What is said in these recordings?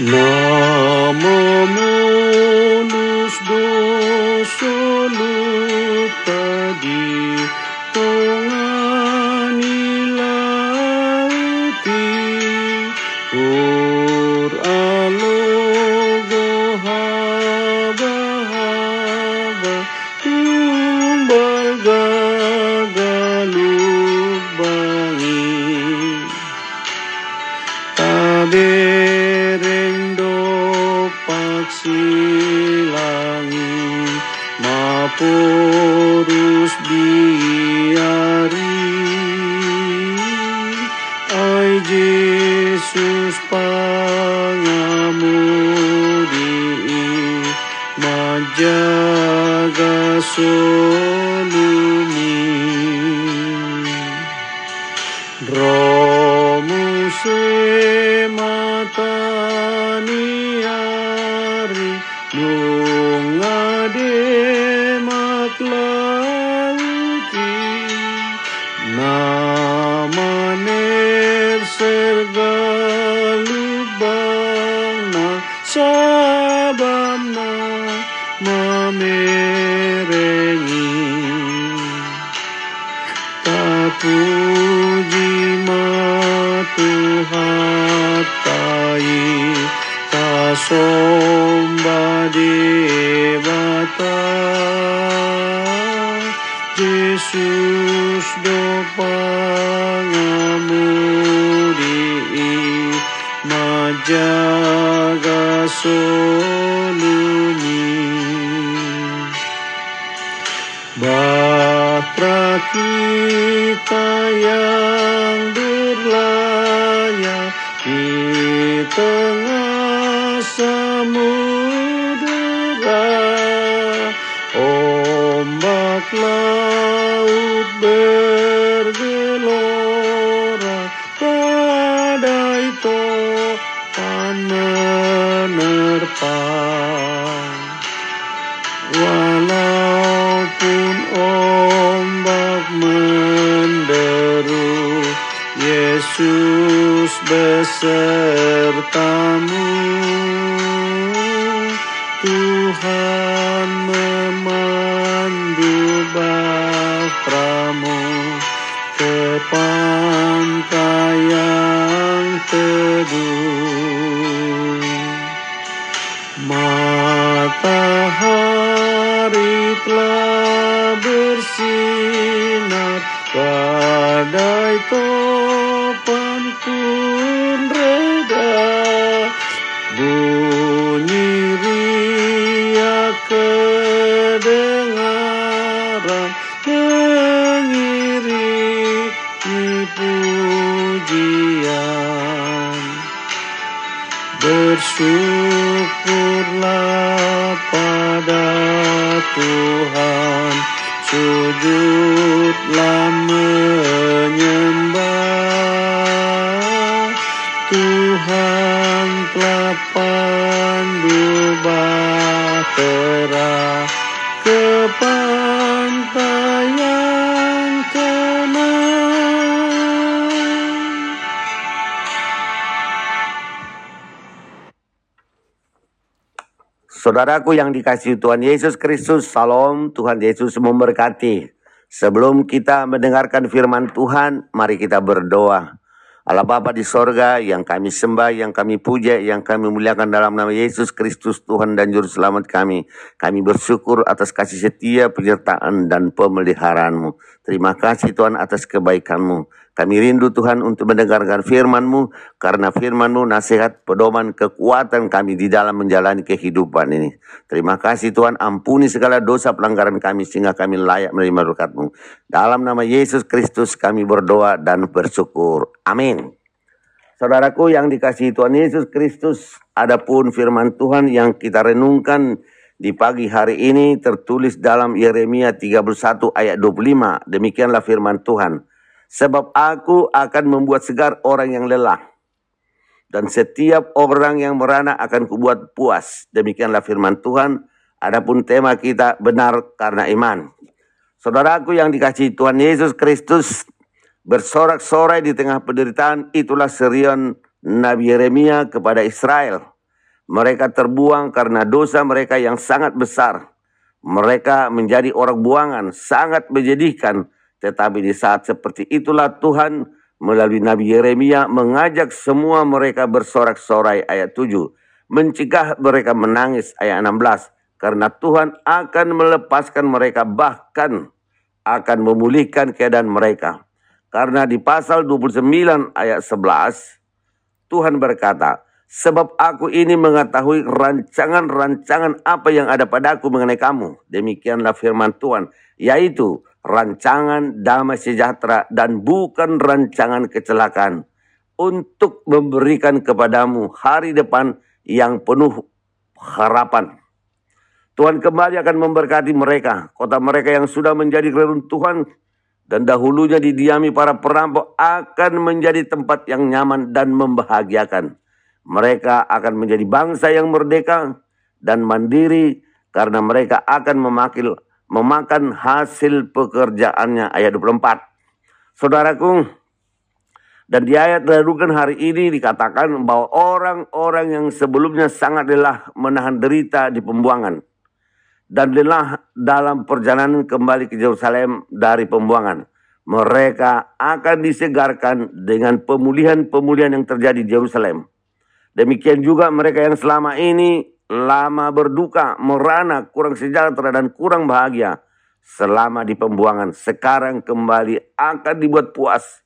Namonus dosolu tadi tongani lauti Ur alogo haba haba tumbal gagaluk bangi Taberendo paksilangi Maporus biari Ai Jesus pangamudi Majaga solumi mataniari Nungade maklauti Namaner sergalubangna Sabamna mamerengi Tapuji matuhatai Tasomba debata Yesus do pangamudi Majaga solumi Bahtera Walaupun ombak menderu Yesus besertamu. Tuhan memandu baptramu Ke Badai topan pun reda Bunyi riak kedengaran Mengiringi pujian. Bersyukurlah pada Tuhan Sujudlah Saudaraku yang dikasihi Tuhan Yesus Kristus, Salam, Tuhan Yesus memberkati. Sebelum kita mendengarkan firman Tuhan, mari kita berdoa. Allah Bapa di sorga yang kami sembah, yang kami puja, yang kami muliakan dalam nama Yesus Kristus Tuhan dan Juru Selamat kami. Kami bersyukur atas kasih setia, penyertaan, dan pemeliharaanmu. Terima kasih Tuhan atas kebaikanmu. Kami rindu Tuhan untuk mendengarkan firman-Mu, karena firman-Mu nasihat, pedoman, kekuatan kami di dalam menjalani kehidupan ini. Terima kasih Tuhan, ampuni segala dosa pelanggaran kami sehingga kami layak menerima berkat-Mu. Dalam nama Yesus Kristus kami berdoa dan bersyukur. Amin. Saudaraku yang dikasihi Tuhan Yesus Kristus, adapun firman Tuhan yang kita renungkan di pagi hari ini tertulis dalam Yeremia 31 ayat 25. Demikianlah firman Tuhan. Sebab aku akan membuat segar orang yang lelah. Dan setiap orang yang merana akan kubuat puas. Demikianlah firman Tuhan. Adapun tema kita benar karena iman. Saudaraku yang dikasihi Tuhan Yesus Kristus, bersorak-sorai di tengah penderitaan itulah serion Nabi Yeremia kepada Israel. Mereka terbuang karena dosa mereka yang sangat besar. Mereka menjadi orang buangan, sangat menyedihkan. Tetapi di saat seperti itulah Tuhan melalui Nabi Yeremia mengajak semua mereka bersorak-sorai ayat 7. Mencegah mereka menangis ayat 16 karena Tuhan akan melepaskan mereka bahkan akan memulihkan keadaan mereka. Karena di pasal 29 ayat 11 Tuhan berkata, Sebab aku ini mengetahui rancangan-rancangan apa yang ada padaku mengenai kamu. Demikianlah firman Tuhan. Yaitu rancangan damai sejahtera dan bukan rancangan kecelakaan. Untuk memberikan kepadamu hari depan yang penuh harapan. Tuhan kembali akan memberkati mereka. Kota mereka yang sudah menjadi reruntuhan dan dahulunya didiami para perampok akan menjadi tempat yang nyaman dan membahagiakan. Mereka akan menjadi bangsa yang merdeka dan mandiri karena mereka akan memakil, memakan hasil pekerjaannya. Ayat 24. Saudaraku, dan di ayat renungan hari ini dikatakan bahwa orang-orang yang sebelumnya sangat lelah menahan derita di pembuangan dan lelah dalam perjalanan kembali ke Yerusalem dari pembuangan. Mereka akan disegarkan dengan pemulihan-pemulihan yang terjadi di Yerusalem. Demikian juga mereka yang selama ini lama berduka, merana, kurang sejahtera dan kurang bahagia selama di pembuangan. Sekarang kembali akan dibuat puas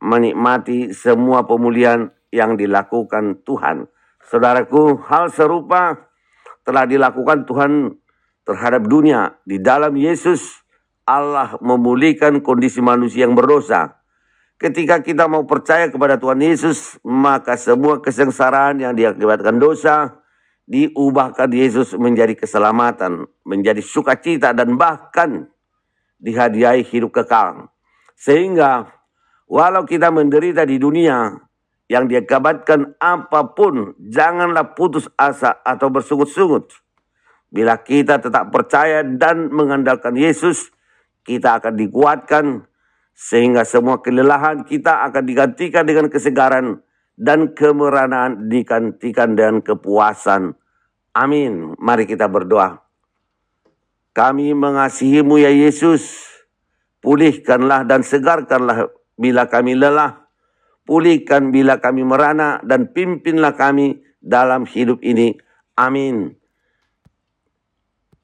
menikmati semua pemulihan yang dilakukan Tuhan. Saudaraku, hal serupa telah dilakukan Tuhan terhadap dunia. Di dalam Yesus, Allah memulihkan kondisi manusia yang berdosa. Ketika kita mau percaya kepada Tuhan Yesus, maka semua kesengsaraan yang diakibatkan dosa diubahkan Yesus menjadi keselamatan, menjadi sukacita dan bahkan dihadiahi hidup kekal. Sehingga walau kita menderita di dunia yang diakibatkan apa pun, janganlah putus asa atau bersungut-sungut Bila kita tetap percaya dan mengandalkan Yesus, kita akan dikuatkan sehingga semua kelelahan kita akan digantikan dengan kesegaran dan kemeranaan digantikan dengan kepuasan. Amin. Mari kita berdoa. Kami mengasihimu ya Yesus. Pulihkanlah dan segarkanlah bila kami lelah. Pulihkan bila kami merana dan pimpinlah kami dalam hidup ini. Amin.